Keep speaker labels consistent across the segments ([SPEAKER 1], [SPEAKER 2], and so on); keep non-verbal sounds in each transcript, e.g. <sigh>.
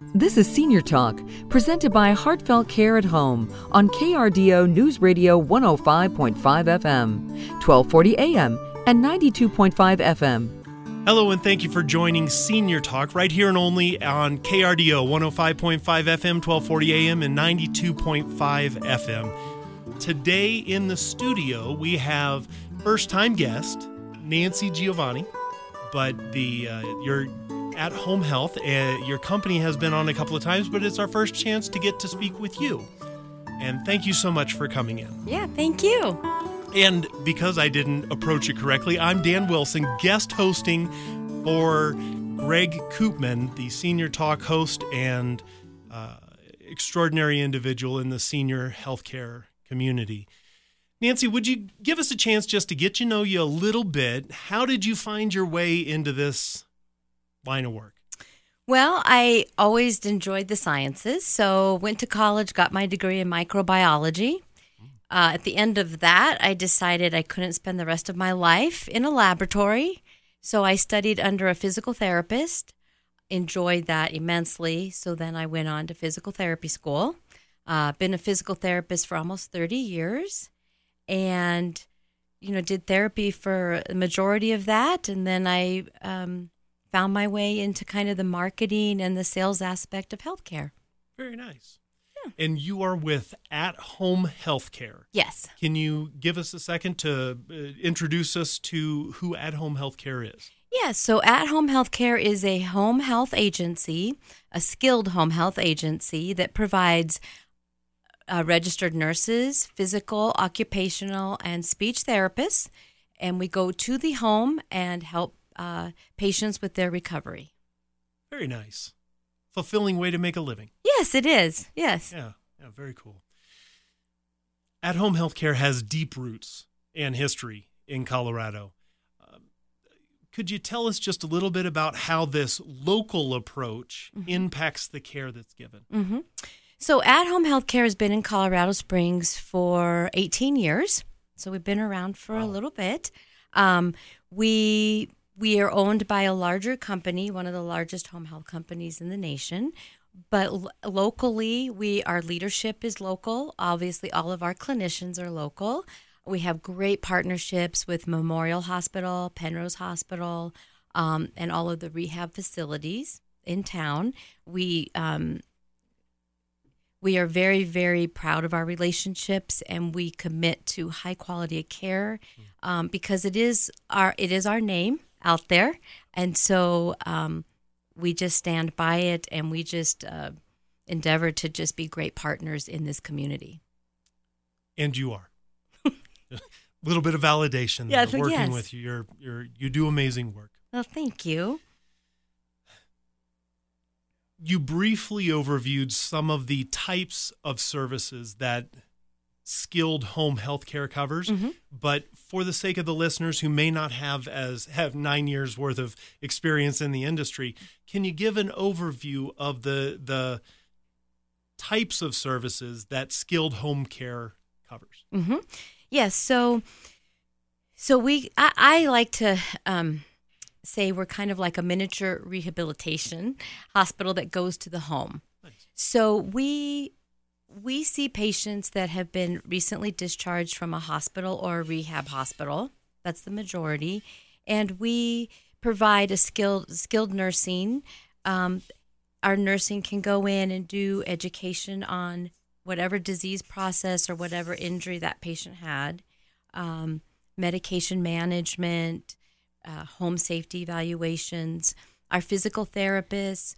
[SPEAKER 1] This is Senior Talk, presented by Heartfelt Care at Home on KRDO News Radio 105.5 FM, 1240 AM, and 92.5 FM.
[SPEAKER 2] Hello, and thank you for joining Senior Talk right here and only on KRDO 105.5 FM, 1240 AM, and 92.5 FM. Today in the studio, we have first time guest Nancy Giovanni, but the uh, your at Home Health, uh, your company has been on a couple of times, but it's our first chance to get to speak with you. And thank you so much for coming in.
[SPEAKER 3] Yeah, thank you.
[SPEAKER 2] And because I didn't approach it correctly, I'm Dan Wilson, guest hosting for Greg Koopman, the senior talk host and uh, extraordinary individual in the senior healthcare community. Nancy, would you give us a chance just to get to know you a little bit? How did you find your way into this line of work?
[SPEAKER 3] Well, I always enjoyed the sciences, so went to college, got my degree in microbiology. Uh, at the end of that, I decided I couldn't spend the rest of my life in a laboratory, so I studied under a physical therapist. Enjoyed that immensely, so then I went on to physical therapy school. Uh, been a physical therapist for almost 30 years, and you know did therapy for the majority of that, and then I um, found my way into kind of the marketing and the sales aspect of healthcare.
[SPEAKER 2] Very nice. Yeah. And you are with At Home Healthcare.
[SPEAKER 3] Yes.
[SPEAKER 2] Can you give us a second to uh, introduce us to who At Home Healthcare is?
[SPEAKER 3] Yes. So At Home Healthcare is a home health agency, a skilled home health agency that provides uh, registered nurses, physical, occupational, and speech therapists. And we go to the home and help uh, patients with their recovery.
[SPEAKER 2] Very nice. Fulfilling way to make a living.
[SPEAKER 3] Yes, it is. Yes.
[SPEAKER 2] Yeah, yeah, very cool. At home healthcare has deep roots and history in Colorado. Um, could you tell us just a little bit about how this local approach mm-hmm. impacts the care that's given?
[SPEAKER 3] Mm-hmm. So, at home healthcare has been in Colorado Springs for 18 years. So, we've been around for wow. a little bit. Um, we we are owned by a larger company, one of the largest home health companies in the nation. But locally, we our leadership is local. Obviously, all of our clinicians are local. We have great partnerships with Memorial Hospital, Penrose Hospital, um, and all of the rehab facilities in town. We um, we are very, very proud of our relationships, and we commit to high quality of care um, because it is our it is our name out there. And so um, we just stand by it and we just uh, endeavor to just be great partners in this community.
[SPEAKER 2] And you are. A <laughs> little bit of validation
[SPEAKER 3] yeah,
[SPEAKER 2] working
[SPEAKER 3] yes.
[SPEAKER 2] with you. You're, you're, you do amazing work.
[SPEAKER 3] Well, thank you.
[SPEAKER 2] You briefly overviewed some of the types of services that skilled home health care covers mm-hmm. but for the sake of the listeners who may not have as have 9 years worth of experience in the industry can you give an overview of the the types of services that skilled home care covers
[SPEAKER 3] mm-hmm. yes so so we i, I like to um, say we're kind of like a miniature rehabilitation hospital that goes to the home nice. so we we see patients that have been recently discharged from a hospital or a rehab hospital. That's the majority, and we provide a skilled skilled nursing. Um, our nursing can go in and do education on whatever disease process or whatever injury that patient had, um, medication management, uh, home safety evaluations. Our physical therapists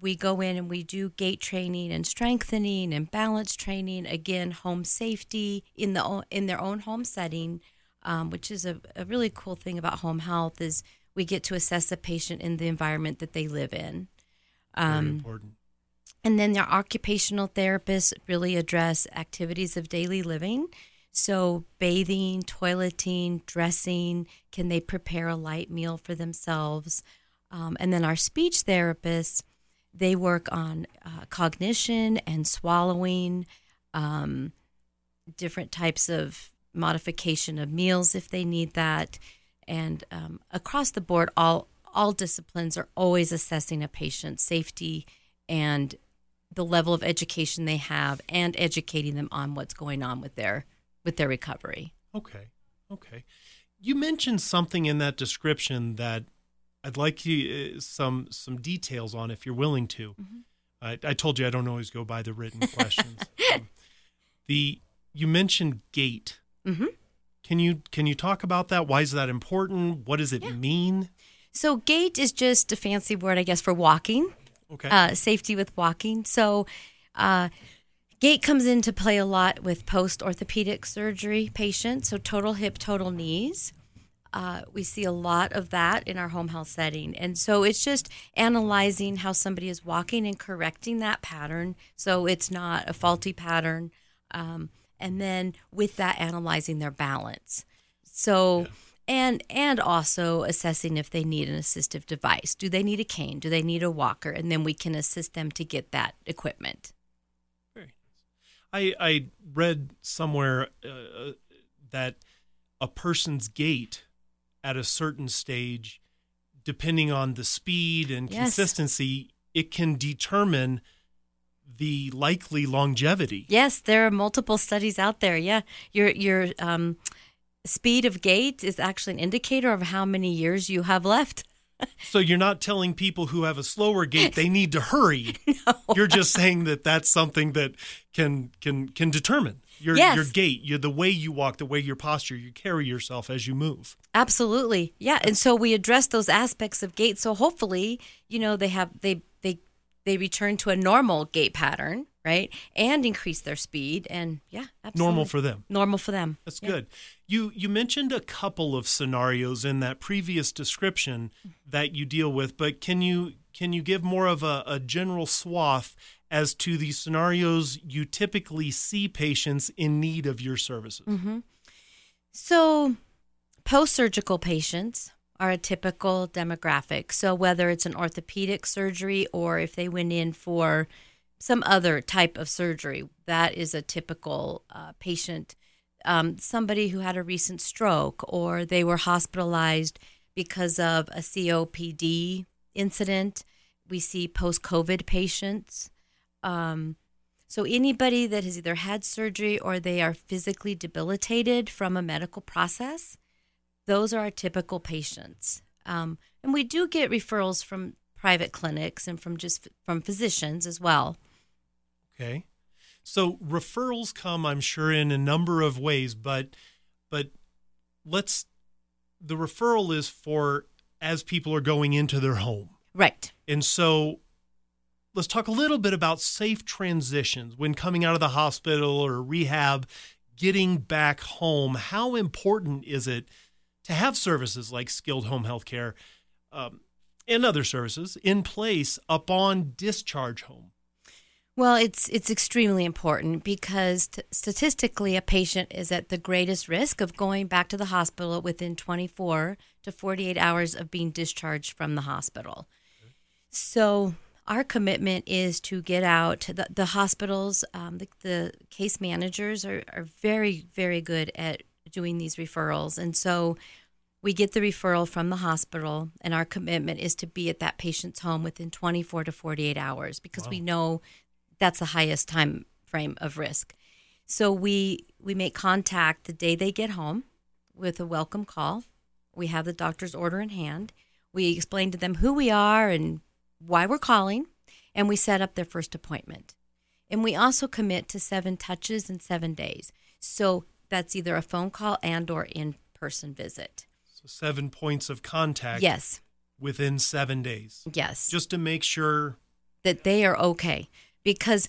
[SPEAKER 3] we go in and we do gait training and strengthening and balance training again home safety in the in their own home setting um, which is a, a, really cool thing about home health is we get to assess a patient in the environment that they live in.
[SPEAKER 2] Um, Very important.
[SPEAKER 3] and then their occupational therapists really address activities of daily living. So bathing toileting dressing can they prepare a light meal for themselves? Um, and then our speech therapists they work on uh, cognition and swallowing, um, different types of modification of meals if they need that, and um, across the board, all all disciplines are always assessing a patient's safety and the level of education they have and educating them on what's going on with their with their recovery.
[SPEAKER 2] Okay. Okay. You mentioned something in that description that I'd like you uh, some some details on if you're willing to.
[SPEAKER 3] Mm-hmm.
[SPEAKER 2] I, I told you I don't always go by the written <laughs> questions. um, the you mentioned gait.
[SPEAKER 3] Mm-hmm.
[SPEAKER 2] Can you can you talk about that? Why is that important? What does it
[SPEAKER 3] Yeah.
[SPEAKER 2] mean?
[SPEAKER 3] So gait is just a fancy word, I guess, for walking.
[SPEAKER 2] Okay.
[SPEAKER 3] uh, safety with walking. So, uh, gait comes into play a lot with post orthopedic surgery patients. So, total hip, total knees. Uh, we see a lot of that in our home health setting. And so it's just analyzing how somebody is walking and correcting that pattern so it's not a faulty pattern. Um, and then with that, analyzing their balance. So, and and also assessing if they need an assistive device. Do they need a cane? Do they need a walker? And then we can assist them to get that equipment.
[SPEAKER 2] Very nice. I I read somewhere uh, that a person's gait at a certain stage, depending on the speed and
[SPEAKER 3] Yes.
[SPEAKER 2] consistency, it can determine the likely longevity.
[SPEAKER 3] Yes, there are multiple studies out there. Yeah, your your um, speed of gait is actually an indicator of how many years you have left. <laughs>
[SPEAKER 2] So you're not telling people who have a slower gait they need to hurry. <laughs> You're just saying that that's something that can can can determine your
[SPEAKER 3] Yes.
[SPEAKER 2] your gait, your the way you walk, the way your posture, you carry yourself as you move.
[SPEAKER 3] Absolutely. Yeah. And so we address those aspects of gait. So hopefully, you know, they have they they they return to a normal gait pattern, right? And increase their speed and yeah, absolutely.
[SPEAKER 2] Normal for them.
[SPEAKER 3] normal for them.
[SPEAKER 2] That's
[SPEAKER 3] Yeah.
[SPEAKER 2] good. You you mentioned a couple of scenarios in that previous description mm-hmm. that you deal with, but can you can you give more of a, a general swath as to the scenarios you typically see patients in need of your services?
[SPEAKER 3] Mm-hmm. So, post surgical patients are a typical demographic. So, whether it's an orthopedic surgery or if they went in for some other type of surgery, that is a typical uh, patient. Um, somebody who had a recent stroke or they were hospitalized because of a COPD incident. We see post COVID patients. Um, so anybody that has either had surgery or they are physically debilitated from a medical process, those are our typical patients. Um, and we do get referrals from private clinics and from just from physicians as well.
[SPEAKER 2] Okay. So referrals come, I'm sure, in a number of ways, but but let's the referral is for as people are going into their home.
[SPEAKER 3] Right.
[SPEAKER 2] And so let's talk a little bit about safe transitions when coming out of the hospital or rehab, getting back home. How important is it to have services like skilled home health care um, and other services in place upon discharge home?
[SPEAKER 3] Well, it's it's extremely important because t- statistically, a patient is at the greatest risk of going back to the hospital within 24 to 48 hours of being discharged from the hospital. So our commitment is to get out. The, the hospitals, um, the, the case managers are, are very, very good at doing these referrals, and so we get the referral from the hospital, and our commitment is to be at that patient's home within 24 to 48 hours because we know that's the highest time frame of risk. So we we make contact the day they get home with a welcome call. We have the doctor's order in hand. We explain to them who we are and why we're calling, and we set up their first appointment. And we also commit to seven touches in seven days. So that's either a phone call and or in-person visit.
[SPEAKER 2] So seven points of contact
[SPEAKER 3] Yes,
[SPEAKER 2] within seven days,
[SPEAKER 3] yes.
[SPEAKER 2] just to make sure.
[SPEAKER 3] that they are okay because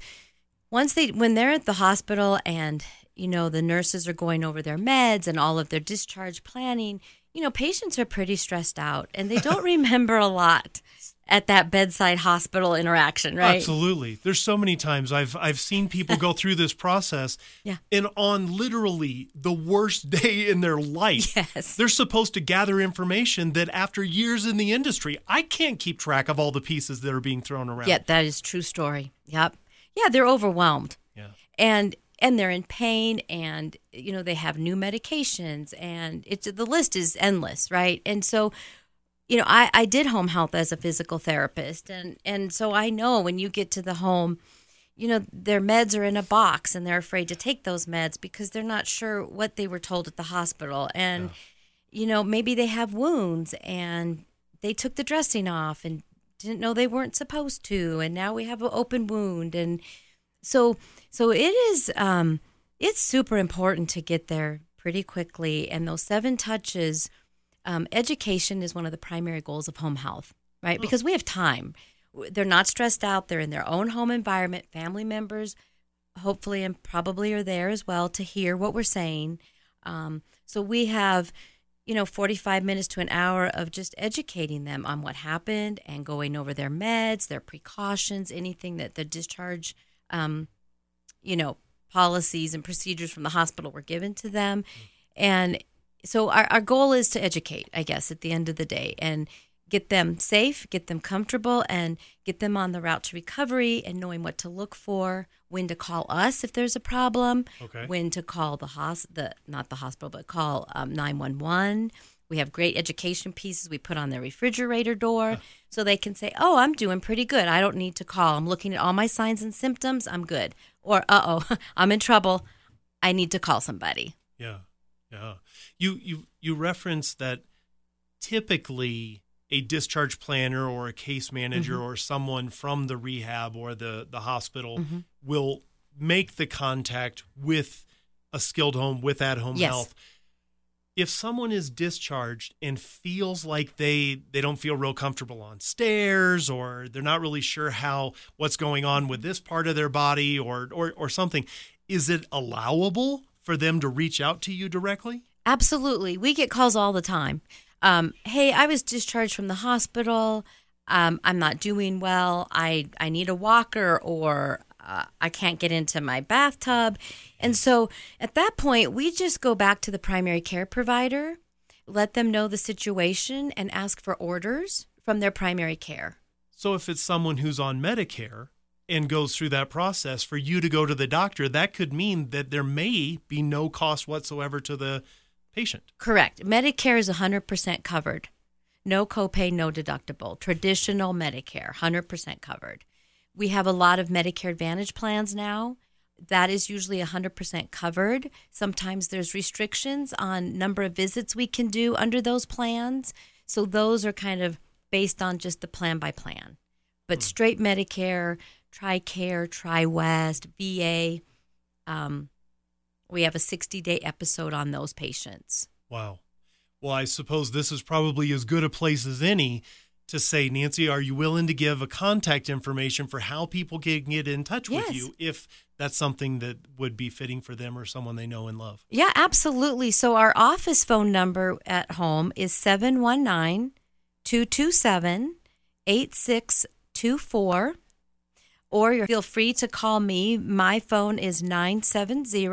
[SPEAKER 3] once they when they're at the hospital and you know the nurses are going over their meds and all of their discharge planning you know patients are pretty stressed out and they don't <laughs> remember a lot at that bedside hospital interaction right
[SPEAKER 2] Absolutely. There's so many times I've I've seen people go through this process <laughs>
[SPEAKER 3] Yeah.
[SPEAKER 2] and on literally the worst <laughs> day in their life.
[SPEAKER 3] Yes.
[SPEAKER 2] They're supposed to gather information that after years in the industry, I can't keep track of all the pieces that are being thrown around.
[SPEAKER 3] yeah that is true story yep yeah they're overwhelmed
[SPEAKER 2] Yeah.
[SPEAKER 3] and and they're in pain and you know they have new medications and it's the list is endless right and so you know, I, I did home health as a physical therapist, and and so I know when you get to the home, you know, their meds are in a box, and they're afraid to take those meds because they're not sure what they were told at the hospital, and
[SPEAKER 2] Yeah.
[SPEAKER 3] you know, maybe they have wounds and they took the dressing off and didn't know they weren't supposed to, and now we have an open wound, and so so it is um it's super important to get there pretty quickly and those seven touches um, education is one of the primary goals of home health right? Because we have time. They're not stressed out. They're in their own home environment. Family members hopefully and probably are there as well to hear what we're saying. Um, so we have you know 45 minutes to an hour of just educating them on what happened and going over their meds their precautions anything that the discharge um, you know policies and procedures from the hospital were given to them. And so our, our goal is to educate i guess at the end of the day and get them safe get them comfortable and get them on the route to recovery and knowing what to look for when to call us if there's a problem
[SPEAKER 2] Okay.
[SPEAKER 3] when to call the hos the not the hospital but call um, 911 we have great education pieces we put on their refrigerator door so they can say oh i'm doing pretty good. I don't need to call. I'm looking at all my signs and symptoms. I'm good. Or uh-oh <laughs> i'm in trouble. I need to call somebody.
[SPEAKER 2] Yeah, yeah. You you you reference that typically a discharge planner or a case manager
[SPEAKER 3] Mm-hmm.
[SPEAKER 2] or someone from the rehab or the the hospital will make the contact with a skilled home with at home
[SPEAKER 3] Yes.
[SPEAKER 2] health. If someone is discharged and feels like they they don't feel real comfortable on stairs or they're not really sure how what's going on with this part of their body or or or something, is it allowable for them to reach out to you directly?
[SPEAKER 3] Absolutely. We get calls all the time. Um, hey, I was discharged from the hospital. Um, I'm not doing well. I, I need a walker or uh, I can't get into my bathtub. And so at that point, we just go back to the primary care provider, let them know the situation, and ask for orders from their primary care.
[SPEAKER 2] So if it's someone who's on Medicare and goes through that process for you to go to the doctor, that could mean that there may be no cost whatsoever to the patient.
[SPEAKER 3] Correct. Medicare is 100% covered. No copay, no deductible. Traditional Medicare, 100% covered. We have a lot of Medicare Advantage plans now. That is usually 100% covered. Sometimes there's restrictions on number of visits we can do under those plans. So those are kind of based on just the plan by plan. But straight Medicare, TRICARE, TriWest, VA, um, we have a 60 day episode on those patients.
[SPEAKER 2] Wow. Well, I suppose this is probably as good a place as any to say, Nancy, are you willing to give a contact information for how people can get in touch with you if that's something that would be fitting for them or someone they know and love?
[SPEAKER 3] Yeah, absolutely. So our office phone number at home is 719 227 8624. Or you feel free to call me. My phone is 970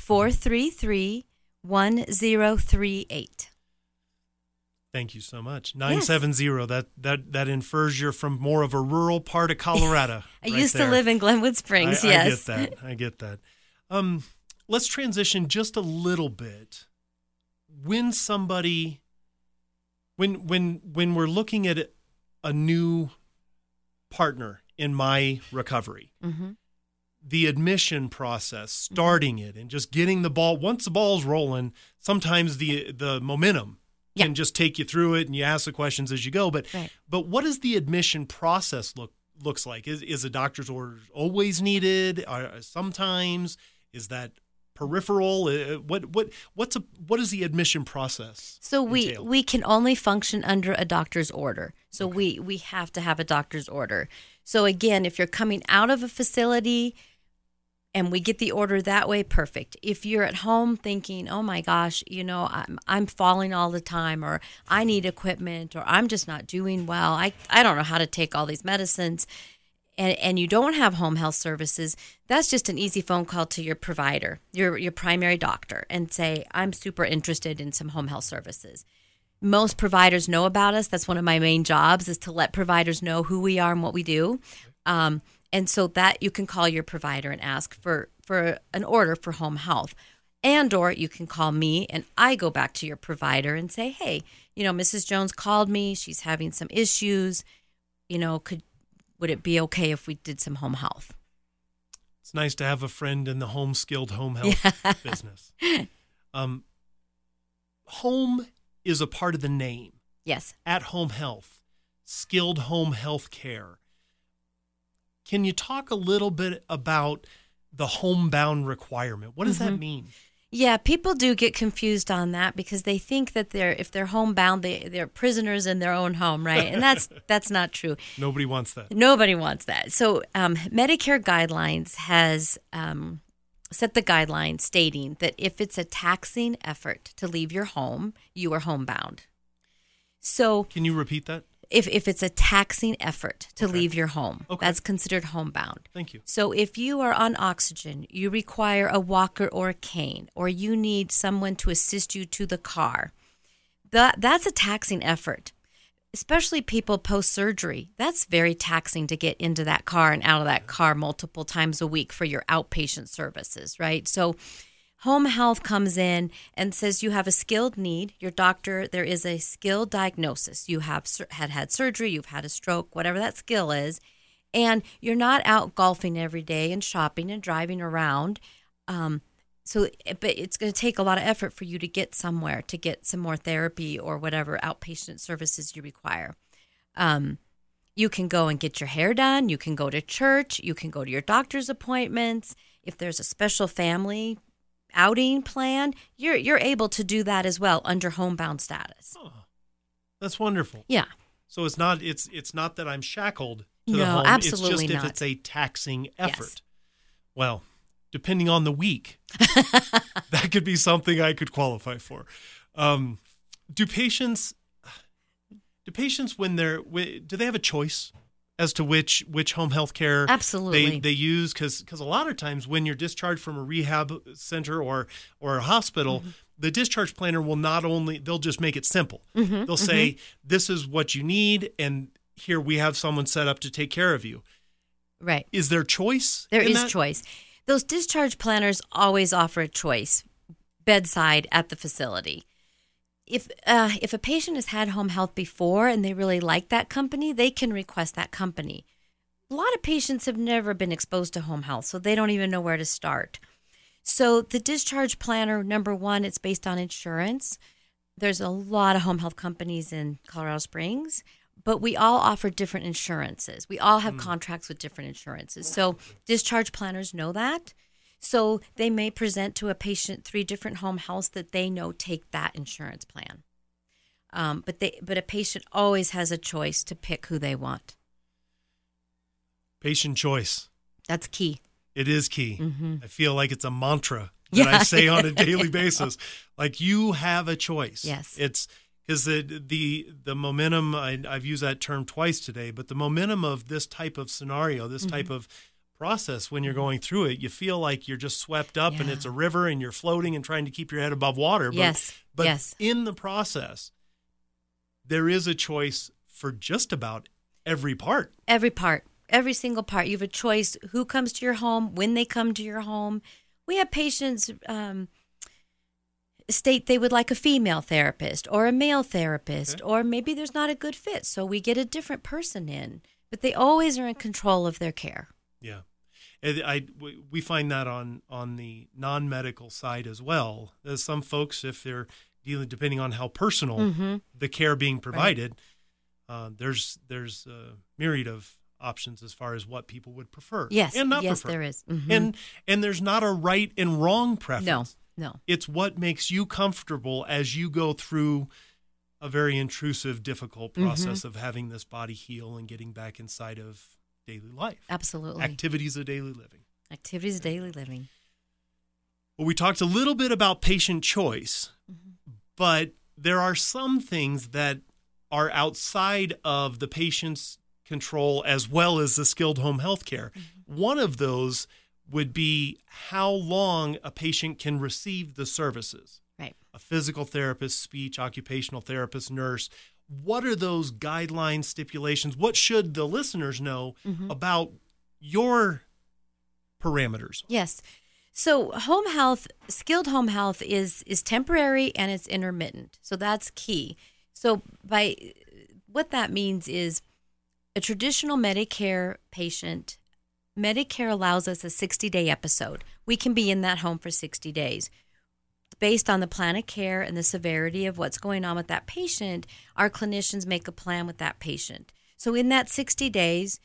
[SPEAKER 3] 433 1038.
[SPEAKER 2] Thank you so much. 970 that that that infers you're from more of a rural part of Colorado. <laughs>
[SPEAKER 3] I
[SPEAKER 2] right
[SPEAKER 3] used
[SPEAKER 2] there.
[SPEAKER 3] to live in Glenwood Springs,
[SPEAKER 2] I,
[SPEAKER 3] yes.
[SPEAKER 2] I get that. I get that. Um, let's transition just a little bit. When somebody, when when when we're looking at a new partner in my recovery,
[SPEAKER 3] Mhm.
[SPEAKER 2] The admission process, starting it, and just getting the ball. Once the ball's rolling, sometimes the the momentum
[SPEAKER 3] Yeah.
[SPEAKER 2] can just take you through it, and you ask the questions as you go. But
[SPEAKER 3] Right.
[SPEAKER 2] but what does the admission process look looks like? Is is a doctor's order always needed? Are, sometimes is that peripheral? Uh, What what what's a what is the admission process?
[SPEAKER 3] So we
[SPEAKER 2] entail?
[SPEAKER 3] we can only function under a doctor's order. So we we have to have a doctor's order. So again, if you're coming out of a facility and we get the order that way, perfect. If you're at home thinking, "Oh my gosh, you know, I'm I'm falling all the time or I need equipment or I'm just not doing well. I I don't know how to take all these medicines." and, and you don't have home health services, that's just an easy phone call to your provider, your your primary doctor, and say, I'm super interested in some home health services. Most providers know about us. That's one of my main jobs is to let providers know who we are and what we do. Um, and so that you can call your provider and ask for for an order for home health. And or you can call me and I go back to your provider and say, "Hey, you know, Mrs. Jones called me. She's having some issues. You know, could would it be okay if we did some home health?"
[SPEAKER 2] It's nice to have a friend in the home skilled home health <laughs> yeah. business. Um, home is a part of the name.
[SPEAKER 3] Yes.
[SPEAKER 2] At home health, skilled home health care. Can you talk a little bit about the homebound requirement? What does mm-hmm. that mean?
[SPEAKER 3] Yeah, people do get confused on that because they think that they're if they're homebound, they they're prisoners in their own home, right? And that's <laughs> that's not true.
[SPEAKER 2] Nobody wants that.
[SPEAKER 3] Nobody wants that. So um, Medicare guidelines has um, set the guidelines stating that if it's a taxing effort to leave your home, you are homebound. So
[SPEAKER 2] can you repeat that?
[SPEAKER 3] If, if it's a taxing effort to okay. leave your home, okay. that's considered homebound.
[SPEAKER 2] Thank you.
[SPEAKER 3] So if you are on oxygen, you require a walker or a cane, or you need someone to assist you to the car, that, that's a taxing effort. Especially people post surgery, that's very taxing to get into that car and out of that car multiple times a week for your outpatient services, right? So, Home health comes in and says you have a skilled need. Your doctor, there is a skill diagnosis. You have had had surgery, you've had a stroke, whatever that skill is, and you're not out golfing every day and shopping and driving around. Um, so, but it's going to take a lot of effort for you to get somewhere to get some more therapy or whatever outpatient services you require. Um, you can go and get your hair done. You can go to church. You can go to your doctor's appointments. If there's a special family outing plan, you're you're able to do that as well under homebound status. Oh,
[SPEAKER 2] that's wonderful.
[SPEAKER 3] Yeah.
[SPEAKER 2] So it's not it's it's not that I'm shackled to
[SPEAKER 3] no,
[SPEAKER 2] the home.
[SPEAKER 3] absolutely
[SPEAKER 2] it's just
[SPEAKER 3] not.
[SPEAKER 2] if it's a taxing effort. Yes. Well, depending on the week, <laughs> that could be something I could qualify for. Um, do patients do patients when they're do they have a choice as to which which home health care
[SPEAKER 3] absolutely
[SPEAKER 2] they, they use because because a lot of times when you're discharged from a rehab center or or a hospital mm-hmm. the discharge planner will not only they'll just make it simple mm-hmm. they'll say mm-hmm. this is what you need and here we have someone set up to take care of you
[SPEAKER 3] right
[SPEAKER 2] is there choice
[SPEAKER 3] There is
[SPEAKER 2] that?
[SPEAKER 3] choice those discharge planners always offer a choice bedside at the facility if uh, if a patient has had home health before and they really like that company, they can request that company. A lot of patients have never been exposed to home health, so they don't even know where to start. So the discharge planner, number one, it's based on insurance. There's a lot of home health companies in Colorado Springs, but we all offer different insurances. We all have mm. contracts with different insurances. So discharge planners know that. So they may present to a patient three different home healths that they know take that insurance plan. Um, but they but a patient always has a choice to pick who they want.
[SPEAKER 2] Patient choice.
[SPEAKER 3] That's key.
[SPEAKER 2] It is key. Mm-hmm. I feel like it's a mantra that yeah. I say on a <laughs> daily basis. Like you have a choice.
[SPEAKER 3] Yes.
[SPEAKER 2] It's because the the the momentum I, have used that term twice today, but the momentum of this type of scenario, this mm-hmm. type of process when you're going through it. You feel like you're just swept up yeah. and it's a river and you're floating and trying to keep your head above water. But,
[SPEAKER 3] yes.
[SPEAKER 2] But
[SPEAKER 3] yes.
[SPEAKER 2] in the process, there is a choice for just about every part.
[SPEAKER 3] Every part. Every single part. You have a choice who comes to your home, when they come to your home. We have patients um, state they would like a female therapist or a male therapist, okay. or maybe there's not a good fit. So we get a different person in, but they always are in control of their care.
[SPEAKER 2] Yeah. I, we find that on on the non medical side as well. There's some folks, if they're dealing, depending on how personal mm-hmm. the care being provided, right. uh, there's there's a myriad of options as far as what people would prefer.
[SPEAKER 3] Yes,
[SPEAKER 2] and not
[SPEAKER 3] yes,
[SPEAKER 2] prefer.
[SPEAKER 3] there is. Mm-hmm.
[SPEAKER 2] And and there's not a right and wrong preference.
[SPEAKER 3] No, no.
[SPEAKER 2] It's what makes you comfortable as you go through a very intrusive, difficult mm-hmm. process mm-hmm. of having this body heal and getting back inside of daily life.
[SPEAKER 3] Absolutely.
[SPEAKER 2] Activities of daily living.
[SPEAKER 3] Activities of daily living.
[SPEAKER 2] Well, we talked a little bit about patient choice, mm-hmm. but there are some things that are outside of the patient's control as well as the skilled home health care. Mm-hmm. One of those would be how long a patient can receive the services.
[SPEAKER 3] Right.
[SPEAKER 2] A physical therapist, speech, occupational therapist, nurse what are those guideline stipulations? What should the listeners know mm-hmm. about your parameters?
[SPEAKER 3] Yes. So home health, skilled home health is is temporary and it's intermittent. So that's key. So by what that means is a traditional Medicare patient Medicare allows us a 60-day episode. We can be in that home for 60 days. Based on the plan of care and the severity of what's going on with that patient, our clinicians make a plan with that patient. So in that 60 days,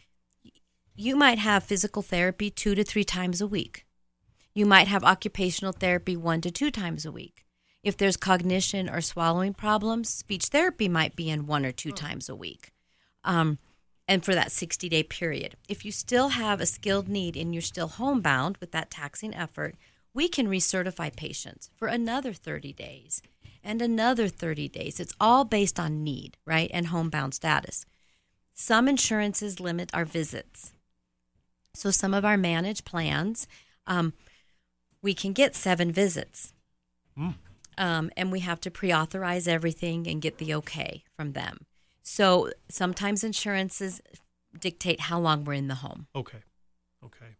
[SPEAKER 3] you might have physical therapy 2 to 3 times a week you might have occupational therapy one to two times a week. If there's cognition or swallowing problems, speech therapy might be in one or two times a week. Um, and for that 60 day period. If you still have a skilled need and you're still homebound with that taxing effort, we can recertify patients for another 30 days and another 30 days. It's all based on need, right? And homebound status. Some insurances limit our visits. So some of our managed plans, um, we can get seven visits. Mm. Um, and we have to pre authorize everything and get the okay from them. So sometimes insurances dictate how long we're in the home.
[SPEAKER 2] Okay. Okay.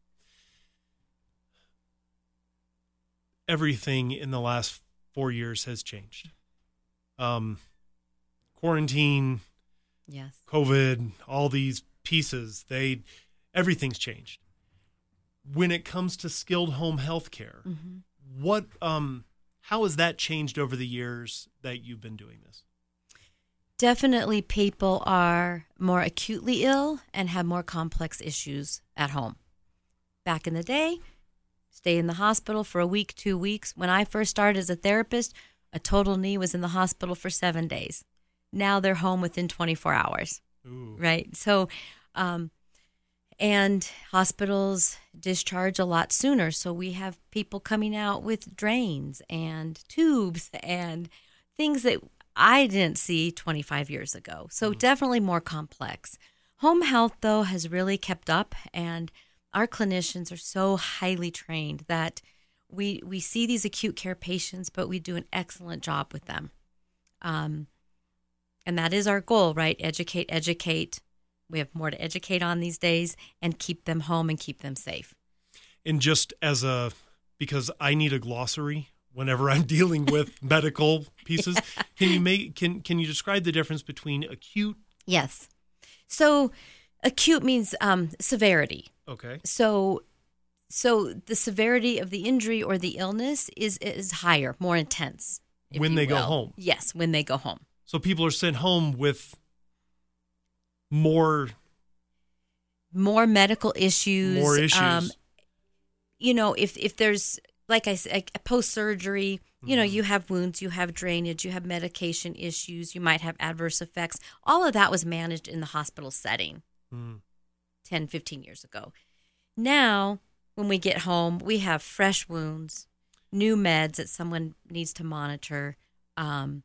[SPEAKER 2] Everything in the last four years has changed. Um, quarantine,
[SPEAKER 3] yes,
[SPEAKER 2] COVID, all these pieces, they everything's changed when it comes to skilled home health care, mm-hmm. what um how has that changed over the years that you've been doing this?
[SPEAKER 3] Definitely people are more acutely ill and have more complex issues at home. Back in the day, stay in the hospital for a week, 2 weeks. When I first started as a therapist, a total knee was in the hospital for 7 days. Now they're home within 24 hours. Ooh. Right? So um and hospitals discharge a lot sooner. So we have people coming out with drains and tubes and things that I didn't see 25 years ago. So mm-hmm. definitely more complex. Home health, though, has really kept up, and our clinicians are so highly trained that we we see these acute care patients, but we do an excellent job with them. Um, and that is our goal, right? Educate, educate, we have more to educate on these days and keep them home and keep them safe.
[SPEAKER 2] And just as a, because I need a glossary whenever I'm <laughs> dealing with <laughs> medical pieces, yeah. can you make, can, can you describe the difference between acute?
[SPEAKER 3] Yes. So acute means um, severity.
[SPEAKER 2] Okay.
[SPEAKER 3] So so the severity of the injury or the illness is is higher, more intense.
[SPEAKER 2] When they will. go home.
[SPEAKER 3] Yes, when they go home.
[SPEAKER 2] So people are sent home with more
[SPEAKER 3] more medical issues
[SPEAKER 2] more issues um,
[SPEAKER 3] you know if if there's like i said post surgery you know mm-hmm. you have wounds you have drainage you have medication issues you might have adverse effects all of that was managed in the hospital setting mm. 10 15 years ago now when we get home we have fresh wounds new meds that someone needs to monitor um,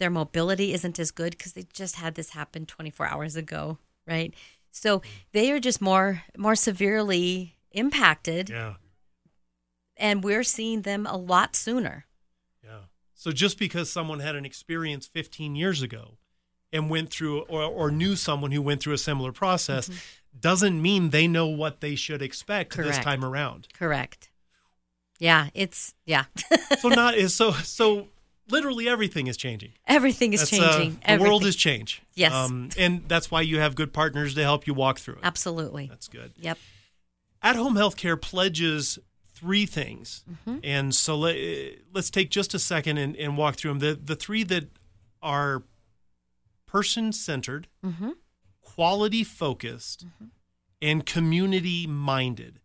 [SPEAKER 3] their mobility isn't as good because they just had this happen 24 hours ago, right? So they are just more more severely impacted.
[SPEAKER 2] Yeah.
[SPEAKER 3] And we're seeing them a lot sooner.
[SPEAKER 2] Yeah. So just because someone had an experience 15 years ago and went through or, or knew someone who went through a similar process mm-hmm. doesn't mean they know what they should expect Correct. this time around.
[SPEAKER 3] Correct. Yeah, it's yeah.
[SPEAKER 2] so <laughs> not is so so literally everything is changing.
[SPEAKER 3] Everything is that's, uh, changing.
[SPEAKER 2] Uh, the
[SPEAKER 3] everything.
[SPEAKER 2] world is change.
[SPEAKER 3] Yes. Um,
[SPEAKER 2] and that's why you have good partners to help you walk through it.
[SPEAKER 3] Absolutely.
[SPEAKER 2] That's good.
[SPEAKER 3] Yep.
[SPEAKER 2] At Home Healthcare pledges three things. Mm-hmm. And so let, us take just a second and, and, walk through them. The, the three that are person centered, mm-hmm. quality focused, mm-hmm. and community minded.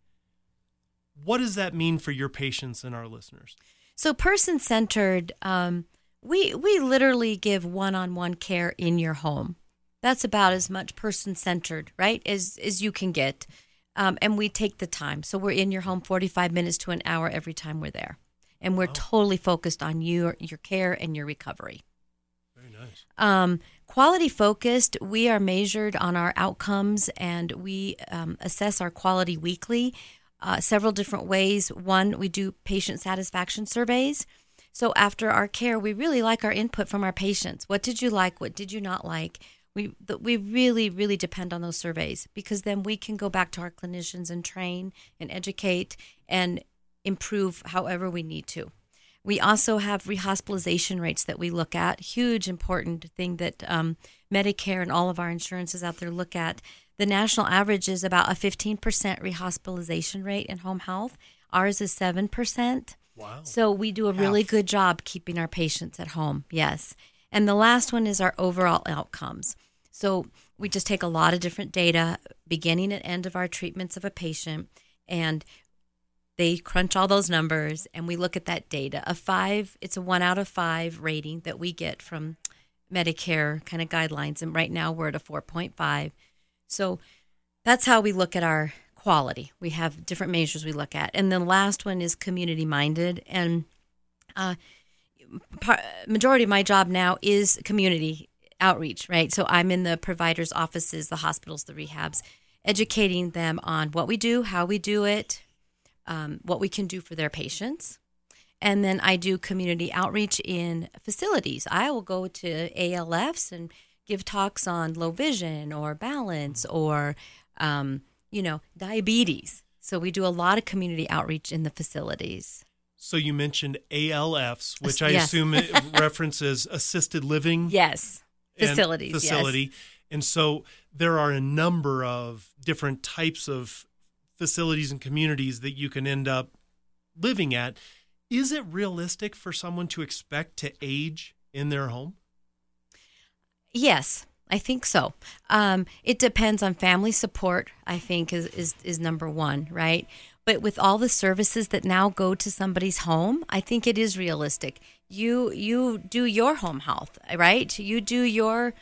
[SPEAKER 2] What does that mean for your patients and our listeners?
[SPEAKER 3] So person centered, um, we we literally give one on one care in your home. That's about as much person centered, right, as as you can get. Um, and we take the time. So we're in your home 45 minutes to an hour every time we're there. And we're wow. totally focused on you, your care and your recovery.
[SPEAKER 2] Very nice.
[SPEAKER 3] Um, quality focused, we are measured on our outcomes and we um, assess our quality weekly uh, several different ways. One, we do patient satisfaction surveys. So after our care, we really like our input from our patients. What did you like? What did you not like? We we really really depend on those surveys because then we can go back to our clinicians and train and educate and improve however we need to. We also have rehospitalization rates that we look at. Huge, important thing that um, Medicare and all of our insurances out there look at. The national average is about a 15% rehospitalization rate in home health. Ours is 7%.
[SPEAKER 2] Wow.
[SPEAKER 3] So we do a really
[SPEAKER 2] Half.
[SPEAKER 3] good job keeping our patients at home. Yes. And the last one is our overall outcomes. So we just take a lot of different data, beginning and end of our treatments of a patient, and they crunch all those numbers and we look at that data. A five, it's a one out of five rating that we get from Medicare kind of guidelines. And right now we're at a 4.5. So that's how we look at our quality. We have different measures we look at. And the last one is community minded. And uh, par- majority of my job now is community outreach, right? So I'm in the providers' offices, the hospitals, the rehabs, educating them on what we do, how we do it, um, what we can do for their patients. And then I do community outreach in facilities. I will go to ALFs and give talks on low vision or balance or, um, you know, diabetes. So we do a lot of community outreach in the facilities.
[SPEAKER 2] So you mentioned ALFs, which I
[SPEAKER 3] Yes.
[SPEAKER 2] assume <laughs> references assisted living
[SPEAKER 3] Yes, facilities. yes.
[SPEAKER 2] facility. And so there are a number of different types of facilities and communities that you can end up living at. Is it realistic for someone to expect to age in their home?
[SPEAKER 3] Yes, I think so. Um, it depends on family support. I think is, is is number one, right? But with all the services that now go to somebody's home, I think it is realistic. You you do your home health, right? You do your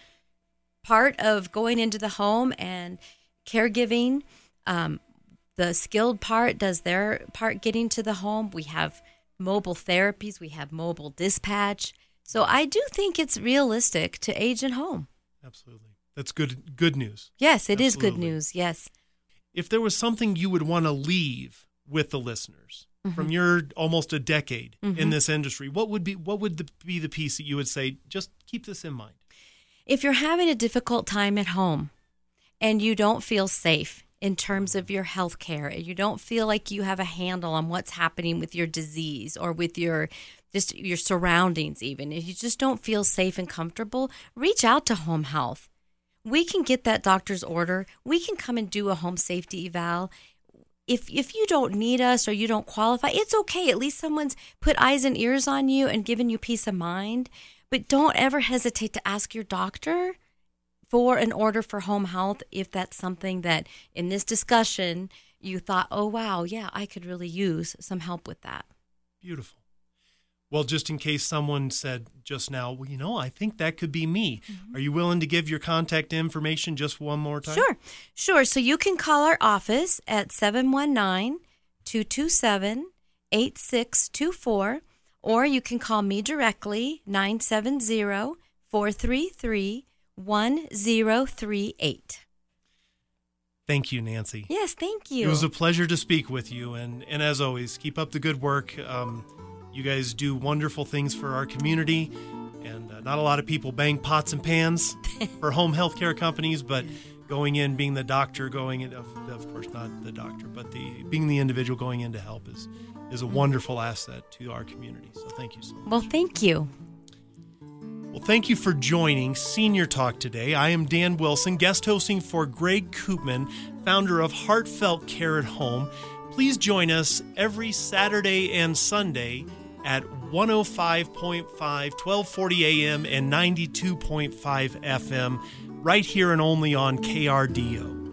[SPEAKER 3] part of going into the home and caregiving. Um, the skilled part does their part getting to the home. We have mobile therapies, we have mobile dispatch. So I do think it's realistic to age at home.
[SPEAKER 2] Absolutely. That's good good news.
[SPEAKER 3] Yes, it is good news. Yes.
[SPEAKER 2] If there was something you would want to leave with the listeners
[SPEAKER 3] Mm-hmm.
[SPEAKER 2] from your almost a decade in
[SPEAKER 3] Mhm.
[SPEAKER 2] this industry, what would be what would the, be the piece that you would say just keep this in mind?
[SPEAKER 3] If you're having a difficult time at home and you don't feel safe in terms of your health care, and you don't feel like you have a handle on what's happening with your disease or with your just your surroundings even, if you just don't feel safe and comfortable, reach out to home health. We can get that doctor's order. We can come and do a home safety eval. If if you don't need us or you don't qualify, it's okay. At least someone's put eyes and ears on you and given you peace of mind. But don't ever hesitate to ask your doctor for an order for home health if that's something that in this discussion you thought, oh, wow, yeah, I could really use some help with that.
[SPEAKER 2] Beautiful. Well, just in case someone said just now, well, you know, I think that could be me. Mm-hmm. Are you willing to give your contact information just one more time?
[SPEAKER 3] Sure, sure. So you can call our office at 719 227 8624, or you can call me directly 970 433 1038.
[SPEAKER 2] Thank you, Nancy.
[SPEAKER 3] Yes, thank you.
[SPEAKER 2] It was a pleasure to speak with you, and and as always, keep up the good work. Um, you guys do wonderful things for our community, and uh, not a lot of people bang pots and pans <laughs> for home healthcare companies, but going in, being the doctor, going in, of, of course not the doctor, but the being the individual going in to help is is a wonderful asset to our community. So thank you so much.
[SPEAKER 3] well, thank you.
[SPEAKER 2] Well, thank you for joining Senior Talk today. I am Dan Wilson, guest hosting for Greg Koopman, founder of Heartfelt Care at Home. Please join us every Saturday and Sunday at 105.5, 1240 AM, and 92.5 FM, right here and only on KRDO.